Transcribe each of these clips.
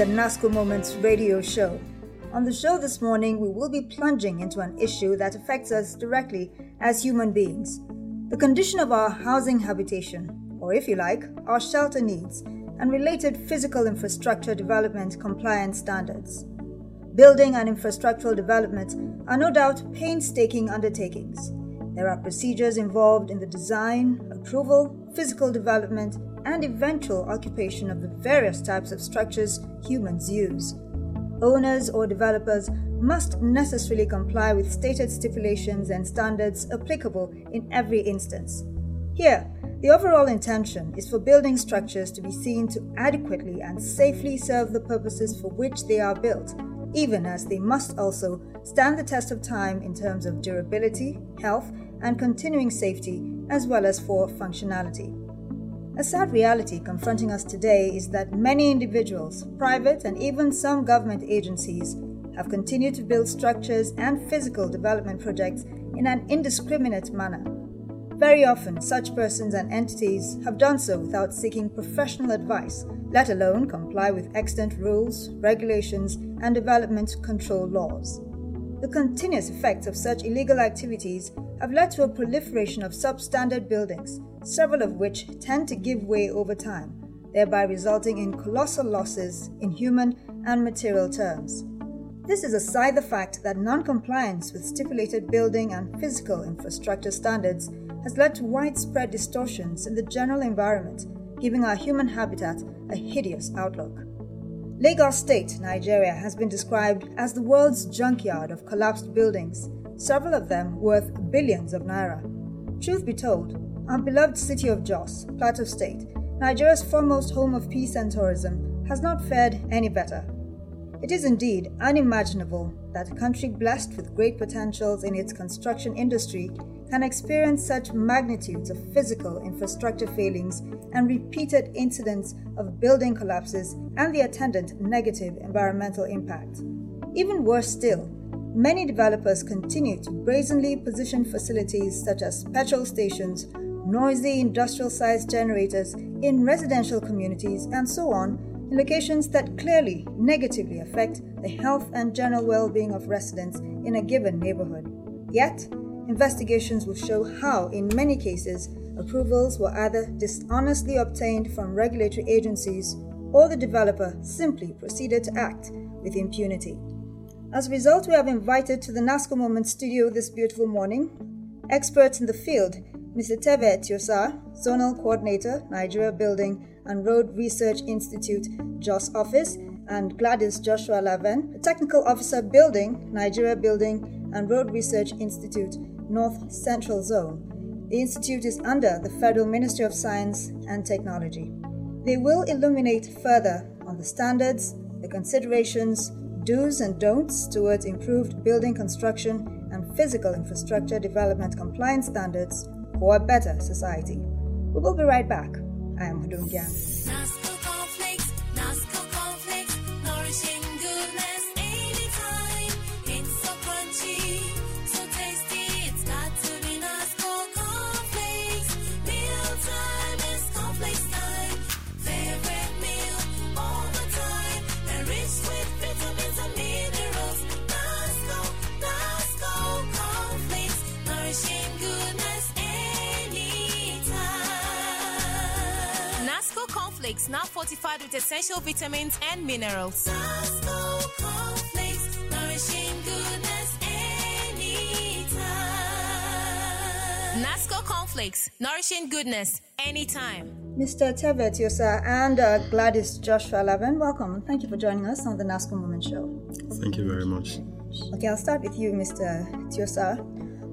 the NASCO Moments radio show. On the show this morning, we will be plunging into an issue that affects us directly as human beings the condition of our housing habitation, or if you like, our shelter needs, and related physical infrastructure development compliance standards. Building and infrastructural development are no doubt painstaking undertakings. There are procedures involved in the design, approval, physical development, and eventual occupation of the various types of structures humans use. Owners or developers must necessarily comply with stated stipulations and standards applicable in every instance. Here, the overall intention is for building structures to be seen to adequately and safely serve the purposes for which they are built, even as they must also stand the test of time in terms of durability, health, and continuing safety, as well as for functionality. A sad reality confronting us today is that many individuals, private, and even some government agencies have continued to build structures and physical development projects in an indiscriminate manner. Very often, such persons and entities have done so without seeking professional advice, let alone comply with extant rules, regulations, and development control laws. The continuous effects of such illegal activities have led to a proliferation of substandard buildings, several of which tend to give way over time, thereby resulting in colossal losses in human and material terms. This is aside the fact that non compliance with stipulated building and physical infrastructure standards has led to widespread distortions in the general environment, giving our human habitat a hideous outlook. Lagos State, Nigeria, has been described as the world's junkyard of collapsed buildings, several of them worth billions of naira. Truth be told, our beloved city of Jos, Plateau State, Nigeria's foremost home of peace and tourism, has not fared any better. It is indeed unimaginable that a country blessed with great potentials in its construction industry can experience such magnitudes of physical infrastructure failings and repeated incidents of building collapses and the attendant negative environmental impact. Even worse still, many developers continue to brazenly position facilities such as petrol stations, noisy industrial sized generators in residential communities, and so on in locations that clearly negatively affect the health and general well being of residents in a given neighborhood. Yet, Investigations will show how, in many cases, approvals were either dishonestly obtained from regulatory agencies or the developer simply proceeded to act with impunity. As a result, we have invited to the NASCO Moment studio this beautiful morning experts in the field Mr. Terver Tyoser, Zonal Coordinator, Nigeria Building and Road Research Institute, Jos Office, and Gladys Joshua Laven, Technical Officer Building, Nigeria Building and Road Research Institute, North Central Zone. The institute is under the Federal Ministry of Science and Technology. They will illuminate further on the standards, the considerations, do's and don'ts towards improved building construction and physical infrastructure development compliance standards for a better society. We will be right back. I am Hudung Yang. now fortified with essential vitamins and minerals. Nasco Cornflakes, nourishing goodness anytime. Mr. Terver Tyoser and uh, Gladys Joshua Laven, welcome. Thank you for joining us on the NASCO Moment Show. Thank you very much. Okay, I'll start with you, Mr. Tyoser.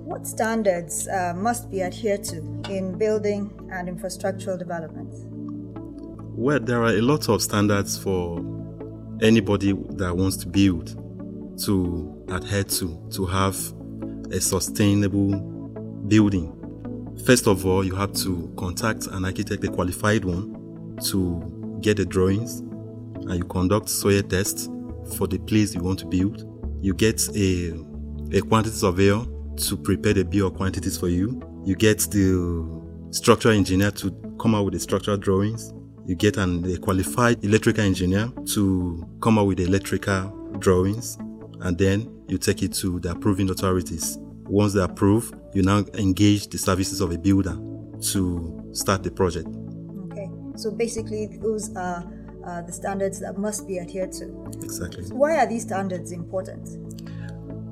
What standards uh, must be adhered to in building and infrastructural development? Well, there are a lot of standards for anybody that wants to build to adhere to, to have a sustainable building. First of all, you have to contact an architect, a qualified one, to get the drawings, and you conduct soil tests for the place you want to build. You get a, a quantity surveyor to prepare the bill of quantities for you. You get the structural engineer to come out with the structural drawings You get an, a qualified electrical engineer to come up with electrical drawings, and then you take it to the approving authorities. Once they approve, you now engage the services of a builder to start the project. Okay, so basically, those are uh, the standards that must be adhered to. Exactly. Why are these standards important?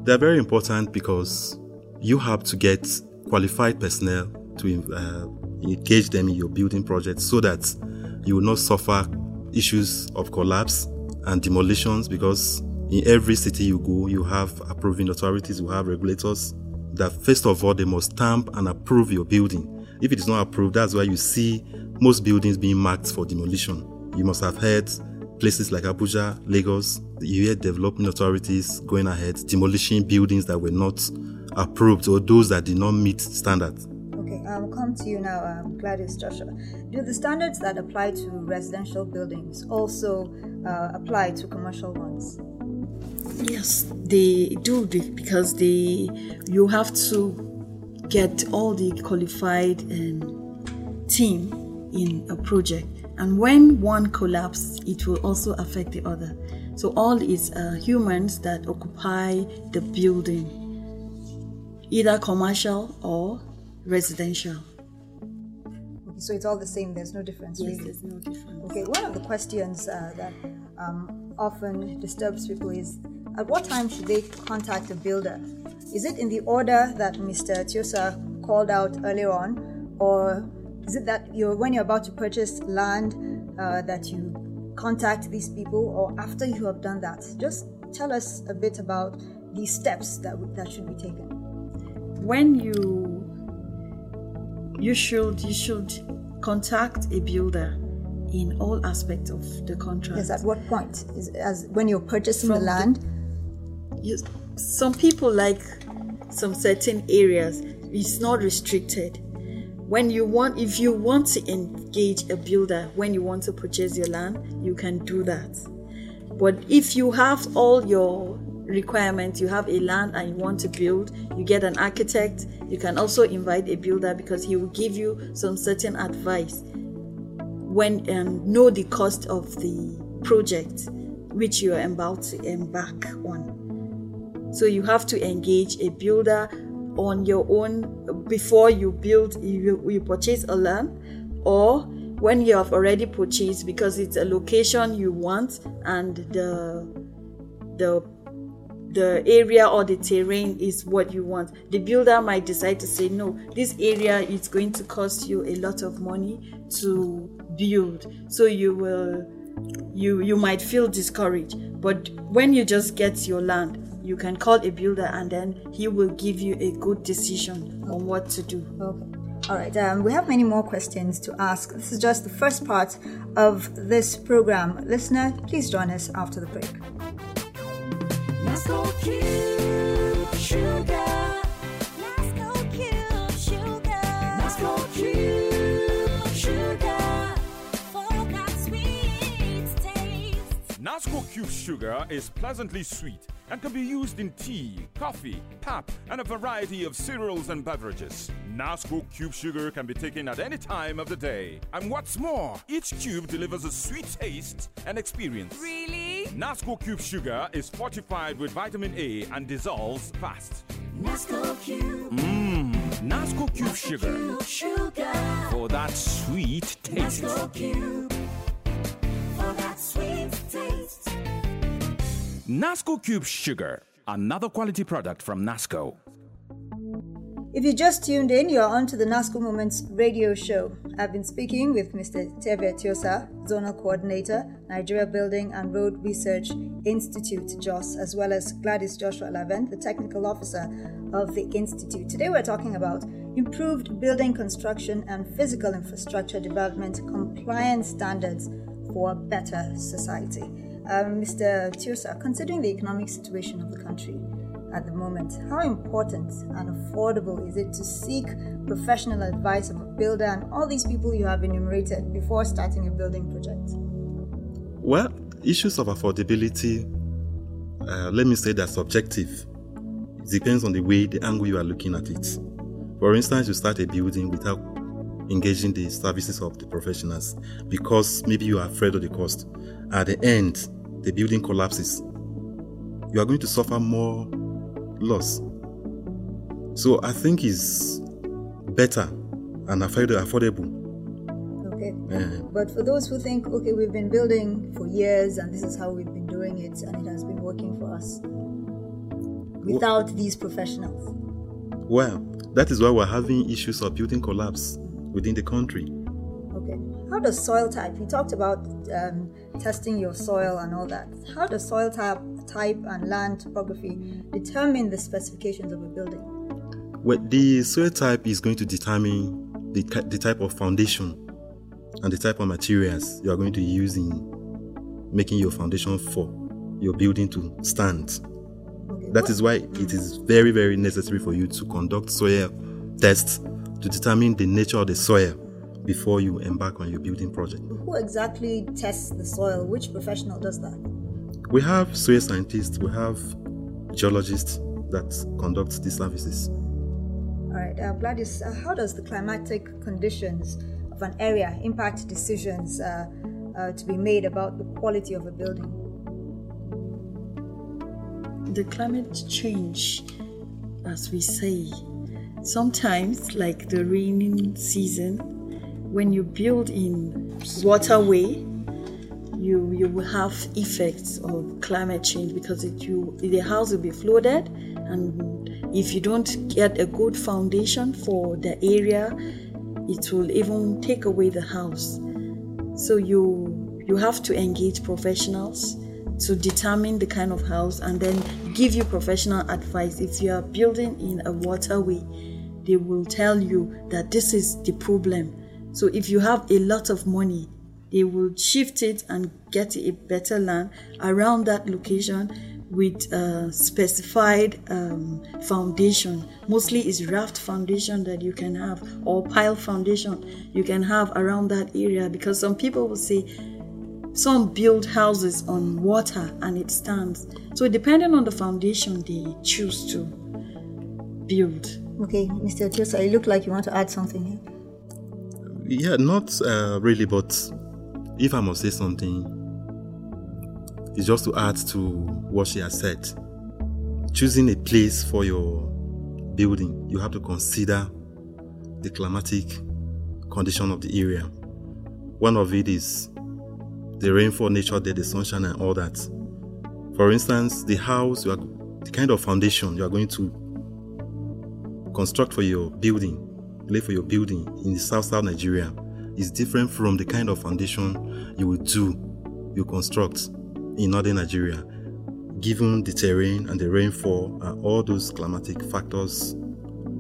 They're very important because you have to get qualified personnel to uh, engage them in your building project so that you will not suffer issues of collapse and demolitions because in every city you go, you have approving authorities, you have regulators that first of all they must stamp and approve your building. If it is not approved, that's why you see most buildings being marked for demolition. You must have heard places like Abuja, Lagos, you hear development authorities going ahead demolishing buildings that were not approved or those that did not meet standards. I'll come to you now, um, Gladys Joshua. Do the standards that apply to residential buildings also uh, apply to commercial ones? Yes, they do because they you have to get all the qualified um, team in a project and when one collapses, it will also affect the other. So all is uh, humans that occupy the building, either commercial or residential. Okay, so it's all the same. There's no difference. Yes, really. there's no difference. Okay, one of the questions uh, that um, often disturbs people is at what time should they contact a builder? Is it in the order that Mr. Tyoser called out earlier on, or is it that you're when you're about to purchase land uh, that you contact these people, or after you have done that? Just tell us a bit about these steps that w- that should be taken. When you you should you should contact a builder in all aspects of the contract. Yes, at what point? Is as when you're purchasing the From the- land? Yes, some people like some certain areas. It's not restricted. When you want, if you want to engage a builder when you want to purchase your land, you can do that. But if you have all your requirements, you have a land and you want to build, you get an architect. You can also invite a builder because he will give you some certain advice when um, know the cost of the project which you are about to embark on. So you have to engage a builder on your own before you build, you, you purchase a land, or when you have already purchased because it's a location you want and the the the area or the terrain is what you want. The builder might decide to say, no, this area is going to cost you a lot of money to build. So you will you you might feel discouraged. But when you just get your land, you can call a builder and then he will give you a good decision on what to do. Okay. All right. Um, we have many more questions to ask. This is just the first part of this program. Listener, please join us after the break. Nasco Cube Sugar. Is pleasantly sweet and can be used in tea, coffee, pap, and a variety of cereals and beverages. Nasco Cube Sugar can be taken at any time of the day. And what's more, each cube delivers a sweet taste and experience. Really? Nasco Cube Sugar is fortified with vitamin A and dissolves fast. Nasco Cube Mmm, Nasco Cube Sugar Sugar. for that sweet taste. Nasco Cube. For that sweet taste. Nasco Cube Sugar, another quality product from Nasco. If you just tuned in, you're on to the NASCO Moments radio show. I've been speaking with Mr. Terver Tyoser, Zonal Coordinator, Nigeria Building and Road Research Institute, JOS, as well as Gladys Joshua Lavent, the Technical Officer of the Institute. Today we're talking about improved building construction and physical infrastructure development compliance standards for a better society. Um, Mr. Tyoser, considering the economic situation of the country, at the moment. How important and affordable is it to seek professional advice of a builder and all these people you have enumerated before starting a building project? Well, issues of affordability, uh, let me say they're subjective. It depends on the way, the angle you are looking at it. For instance, you start a building without engaging the services of the professionals because maybe you are afraid of the cost. At the end, the building collapses. You are going to suffer more loss. So I think it's better and afford- affordable. Okay. Uh, But for those who think, okay, we've been building for years and this is how we've been doing it and it has been working for us without these professionals. well, that is why we're having issues of building collapse within the country. Okay. How does soil type? You talked about um, testing your soil and all that. How does soil type, type and land topography determine the specifications of a building? Well, the soil type is going to determine the, the type of foundation and the type of materials you are going to use in making your foundation for your building to stand. Okay. That why it is very, very necessary for you to conduct soil tests to determine the nature of the soil before you embark on your building project. Who exactly tests the soil? Which professional does that? We have soil scientists, we have geologists that conduct these services. All right, uh, Gladys, uh, how does the climatic conditions of an area impact decisions uh, uh, to be made about the quality of a building? the climate change, as we say, sometimes, like the raining season, when you build in waterway, you you will have effects of climate change because it you the house will be flooded, and if you don't get a good foundation for the area, it will even take away the house. So you you have to engage professionals to determine the kind of house and then give you professional advice. If you are building in a waterway, they will tell you that this is the problem. So if you have a lot of money, they will shift it and get a better land around that location with a specified um, foundation. Mostly is raft foundation that you can have or pile foundation you can have around that area because some people will say some build houses on water and it stands. So depending on the foundation they choose to build. Okay, Mr. Tyoser, it look like you want to add something here. Yeah, not uh, really, but if I must say something, it's just to add to what she has said. Choosing a place for your building, you have to consider the climatic condition of the area. One of it is the rainfall nature there, the sunshine, and all that. For instance, the house, you are, the kind of foundation you are going to construct for your building, lay for your building in the south south Nigeria is different from the kind of foundation you will do, you construct in northern Nigeria, given the terrain and the rainfall and all those climatic factors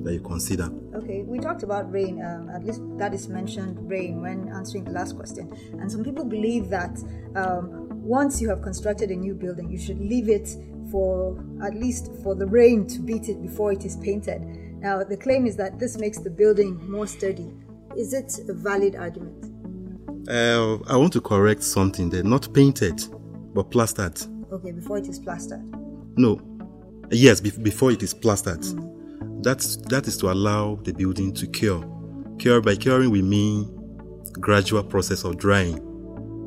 that you consider. Okay, we talked about rain, um, at least that is mentioned rain when answering the last question. And some people believe that um, once you have constructed a new building, you should leave it for at least for the rain to beat it before it is painted. Now, the claim is that this makes the building more sturdy. Is it a valid argument? Uh, I want to correct something there, not painted, but plastered. Okay, before it is plastered. No, yes, be- before it is plastered. That's that is to allow the building to cure. Cure by curing we mean gradual process of drying,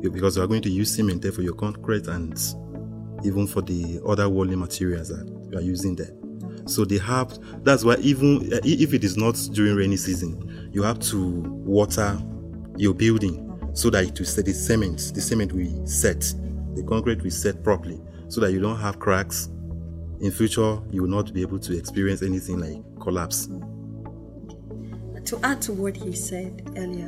because you are going to use cement there for your concrete and even for the other walling materials that you are using there. So they have. That's why even uh, if it is not during rainy season, you have to water your building so that it will set the cement. The cement will set, the concrete will set properly, so that you don't have cracks. In future, you will not be able to experience anything like collapse. to add to what he said earlier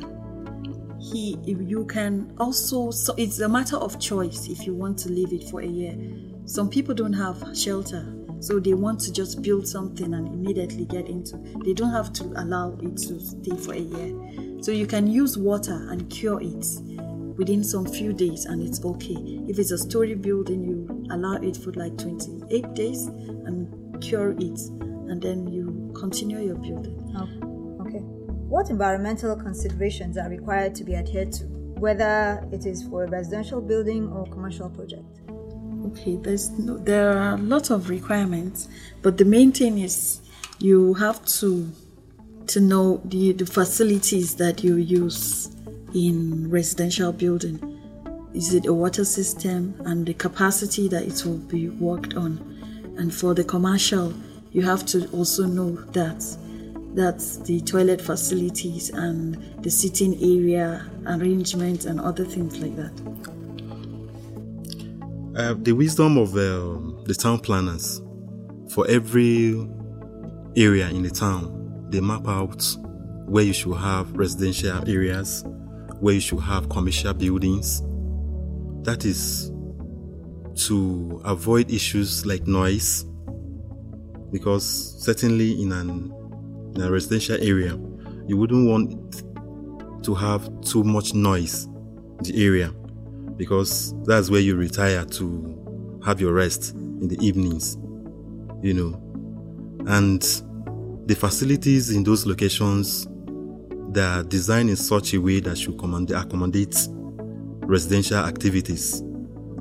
he you can also so it's a matter of choice if you want to leave it for a year some people don't have shelter so they want to just build something and immediately get into they don't have to allow it to stay for a year so you can use water and cure it within some few days and it's okay if it's a story building you allow it for like 28 days and cure it and then you continue your building Oh, okay. What environmental considerations are required to be adhered to, whether it is for a residential building or commercial project? Okay, there's no, there are lots of requirements, but the main thing is you have to to know the, the facilities that you use in residential building. Is it a water system and the capacity that it will be worked on? And for the commercial, you have to also know that that's the toilet facilities and the sitting area arrangement and other things like that. Uh, the wisdom of uh, the town planners for every area in the town, they map out where you should have residential areas, where you should have commercial buildings. That is to avoid issues like noise, because certainly in an in a residential area, you wouldn't want to have too much noise in the area because that's where you retire to have your rest in the evenings, you know. And the facilities in those locations they are designed in such a way that should accommodate residential activities,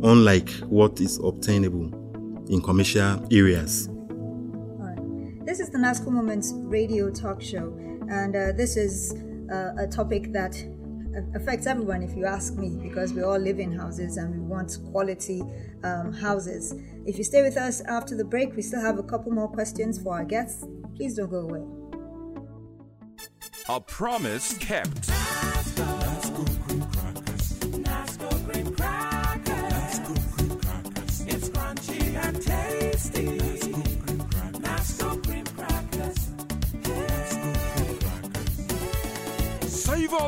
unlike what is obtainable in commercial areas. This is the NASCO Moments radio talk show, and uh, this is uh, a topic that affects everyone, if you ask me, because we all live in houses and we want quality um, houses. If you stay with us after the break, we still have a couple more questions for our guests. Please don't go away. A promise kept.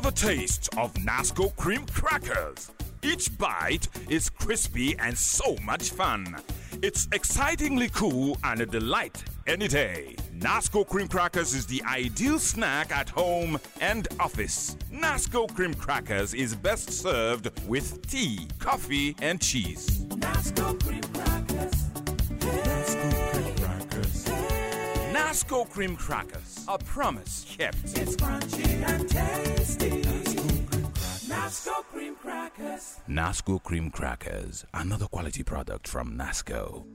The taste of Nasco cream crackers. Each bite is crispy and so much fun. It's excitingly cool and a delight any day. Nasco cream crackers is the ideal snack at home and office. Nasco cream crackers is best served with tea, coffee, and cheese. Nasco cream crackers. Nasco cream crackers, a promise kept. It's crunchy and tasty. Nasco cream crackers. Nasco cream crackers, another quality product from Nasco.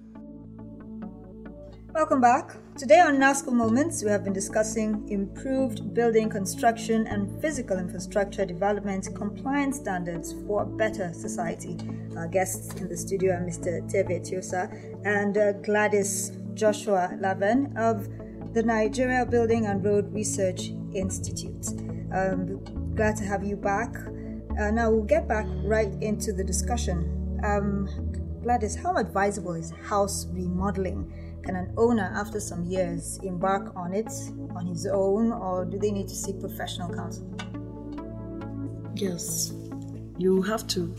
Welcome back. Today on NASCO Moments, we have been discussing improved building construction and physical infrastructure development compliance standards for a better society. Our guests in the studio are Mr. Terver Tyoser and uh, Gladys Joshua Laven of the Nigeria Building and Road Research Institute. Um, glad to have you back. Uh, now we'll get back right into the discussion. Um, Gladys, how advisable is house remodeling? Can an owner, after some years, embark on it on his own, or do they need to seek professional counsel? Yes, you have to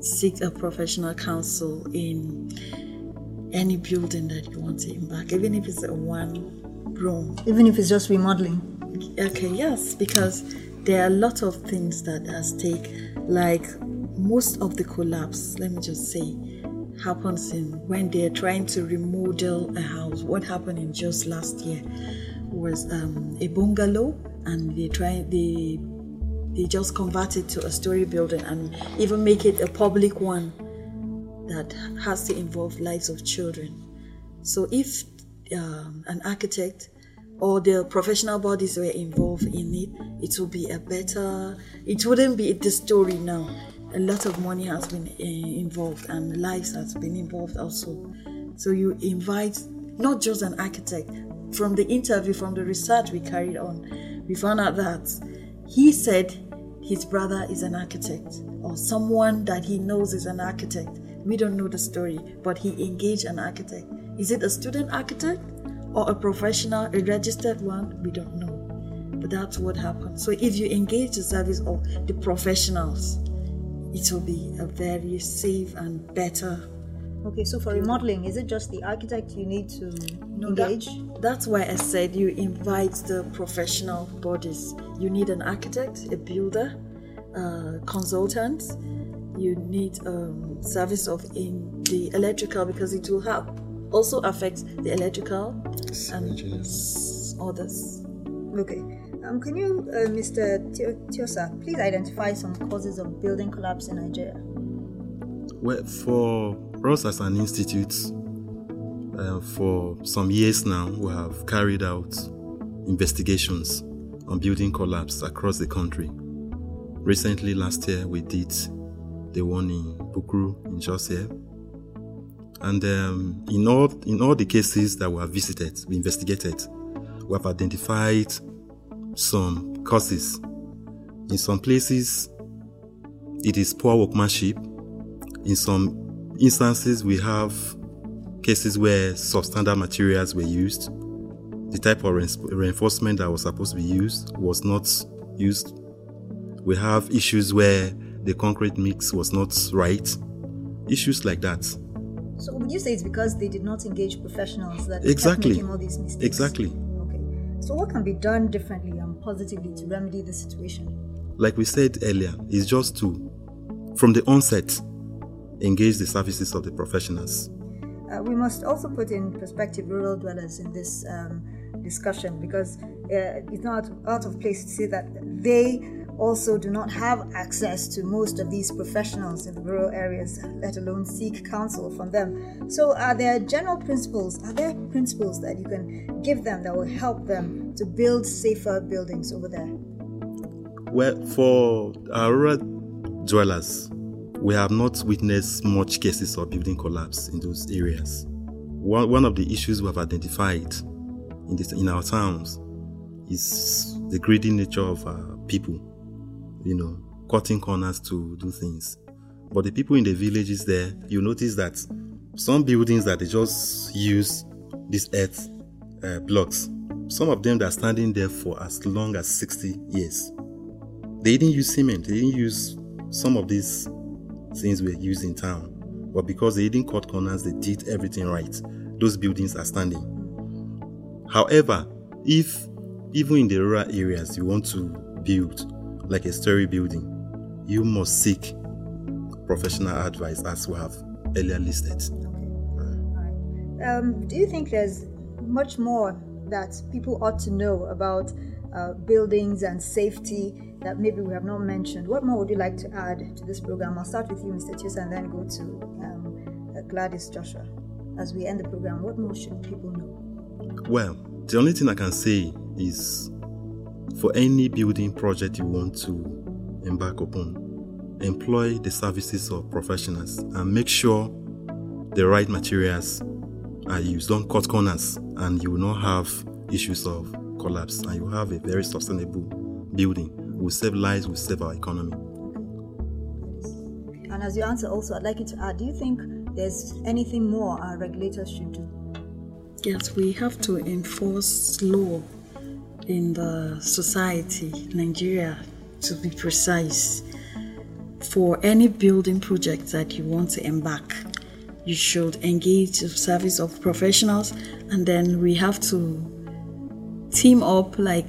seek a professional counsel in any building that you want to embark, even if it's a one room. Even if it's just remodeling. Okay, yes, because there are a lot of things that are at stake, like most of the collapse, let me just say, happens in when they're trying to remodel a house. What happened in just last year was um, a bungalow, and they try they they just convert it to a story building and even make it a public one that has to involve lives of children. So if um, an architect or the professional bodies were involved in it, it would be a better. It wouldn't be the story now. A lot of money has been uh, involved and lives has been involved also. So you invite not just an architect. From the interview, from the research we carried on, we found out that he said his brother is an architect or someone that he knows is an architect. We don't know the story, but he engaged an architect. Is it a student architect or a professional, a registered one? We don't know. But that's what happened. So if you engage the service of the professionals, it will be a very safe and better. Okay, so for remodeling, is it just the architect you need to engage? That- that's why I said you invite the professional bodies. You need an architect, a builder, a consultant. You need um, service of in the electrical because it will help also affect the electrical and others. Okay. Um, can you, uh, Mr. Tio- Tyoser, please identify some causes of building collapse in Nigeria? Well, for us as an institute, uh, for some years now, we have carried out investigations on building collapse across the country. Recently, last year, we did the one in Bukuru in Jos. And um, in all in all the cases that were visited, we investigated, we have identified some causes. In some places, it is poor workmanship. In some instances, we have cases where substandard materials were used. The type of reinforcement that was supposed to be used was not used. We have issues where the concrete mix was not right. Issues like that. So would you say it's because they did not engage professionals that Exactly. making all these mistakes? Exactly. Okay. So what can be done differently and positively to remedy the situation? Like we said earlier, it's just to, from the onset, engage the services of the professionals. Uh, we must also put in perspective rural dwellers in this um, discussion because uh, it's not out of place to say that they also do not have access to most of these professionals in the rural areas, let alone seek counsel from them. So, are there general principles? Are there principles that you can give them that will help them to build safer buildings over there? Well, for rural dwellers, we have not witnessed much cases of building collapse in those areas. One, one of the issues we have identified in, this, in our towns is the greedy nature of our people, you know, cutting corners to do things. But the people in the villages there, you notice that some buildings that they just use these earth uh, blocks, some of them that are standing there for as long as 60 years. They didn't use cement, they didn't use some of these things we use in town. But because they didn't cut corners, they did everything right. Those buildings are standing. However, if even in the rural areas you want to build like a story building, you must seek professional advice as we have earlier listed. Um, do you think there's much more that people ought to know about uh, buildings and safety that maybe we have not mentioned? What more would you like to add to this program? I'll start with you, Mr. Tyoser, and then go to um, uh, Gladys Joshua. As we end the program, what more should people know? Well, the only thing I can say is for any building project you want to embark upon, employ the services of professionals and make sure the right materials are used. Don't cut corners, and you will not have issues of collapse, and you have a very sustainable building. Will save lives, will save our economy. And as you answer, also, I'd like you to add do you think there's anything more our regulators should do? Yes, we have to enforce law in the society, Nigeria, to be precise. For any building project that you want to embark, you should engage the service of professionals, and then we have to team up, like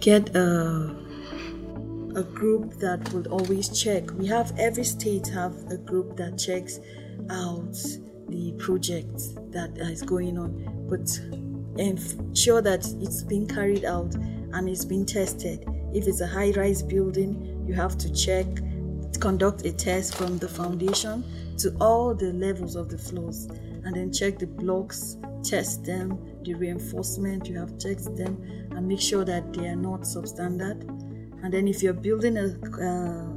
get a a group that would always check. We have every state have a group that checks out the project that is going on, but ensure that it's being carried out and it's been tested. If it's a high-rise building, you have to check, conduct a test from the foundation to all the levels of the floors, and then check the blocks, test them, the reinforcement. You have checked them and make sure that they are not substandard. And then if you're building a uh,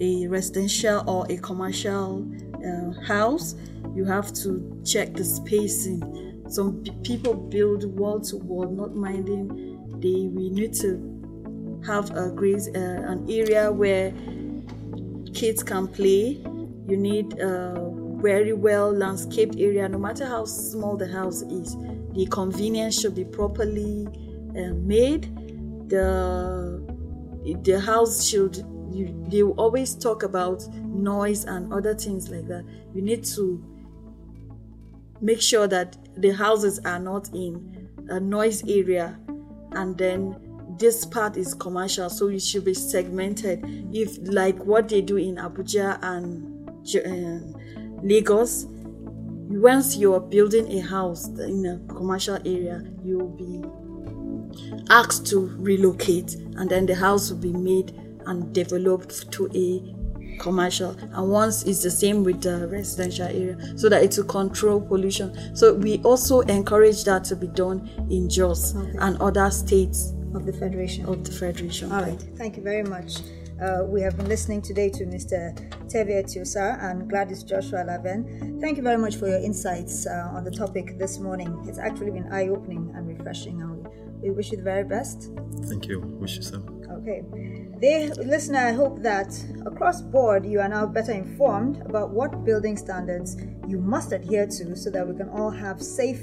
a residential or a commercial uh, house, you have to check the spacing. Some people build wall to wall, not minding they we need to have a great uh, an area where kids can play. You need a very well landscaped area, no matter how small the house is. The convenience should be properly uh, made. The the house should you, they always talk about noise and other things like that. You need to make sure that the houses are not in a noise area and then this part is commercial so it should be segmented. If like what they do in abuja and uh, lagos once you're building a house in a commercial area you'll be asked to relocate and then the house will be made and developed to a commercial and once it's the same with the residential area so that it will control pollution so we also encourage that to be done in jos Okay. and other states Of the Federation. of the federation All right, thank you very much. Uh, we have been listening today to Mr. Terver Tyoser and Gladys Joshua Laven. Thank you very much for your insights uh, on the topic this morning. It's actually been eye opening and refreshing, and we, we wish you the very best. Thank you. Wish you so. Okay. Dear listener, I hope that across board you are now better informed about what building standards you must adhere to so that we can all have safe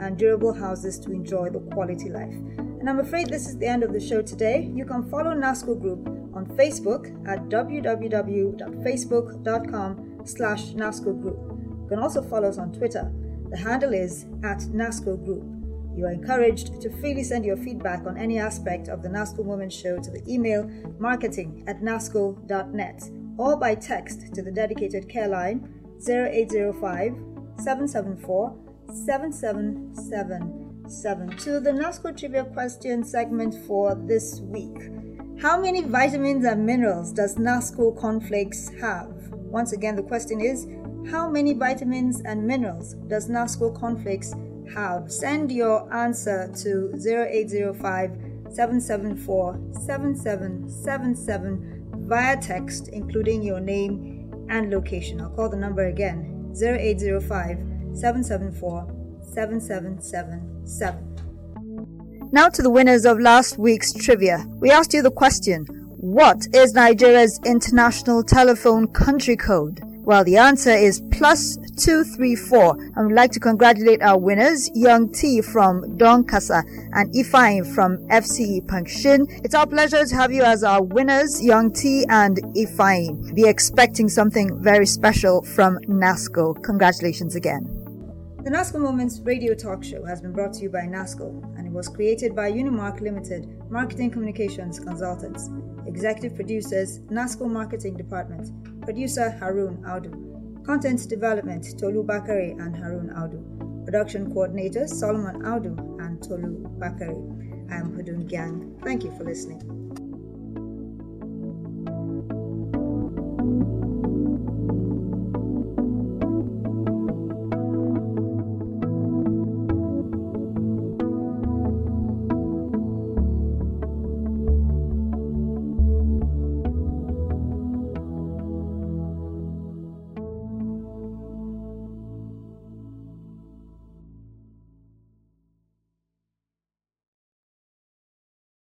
and durable houses to enjoy the quality life. And I'm afraid this is the end of the show today. You can follow NASCO Group on Facebook at www.facebook.com slash NASCO Group. You can also follow us on Twitter. The handle is at NASCO Group. You are encouraged to freely send your feedback on any aspect of the NASCO Moment Show to the email marketing at nasco.net or by text to the dedicated care line 0805 774 7777 to the NASCO Trivia Question segment for this week. How many vitamins and minerals does NASCO Cornflakes have? Once again, the question is how many vitamins and minerals does NASCO Cornflakes have? Send your answer to 0805 774 7777 via text, including your name and location. I'll call the number again 0805 774 7777. Now to the winners of last week's trivia. We asked you the question What is Nigeria's international telephone country code? Well, the answer is plus 234. And we'd like to congratulate our winners, Young T from Donkasa and Ifeanyi from FCE Pankshin. It's our pleasure to have you as our winners, Young T and Ifeanyi. Be expecting something very special from NASCO. Congratulations again. The NASCO Moments radio talk show has been brought to you by NASCO and it was created by Unimark Limited, Marketing Communications Consultants. Executive producers, NASCO Marketing Department. Producer Harun Audu. Content Development, Tolu Bakari and Harun Audu. Production Coordinators, Solomon Audu and Tolu Bakari. I am Hudun Gang. Thank you for listening.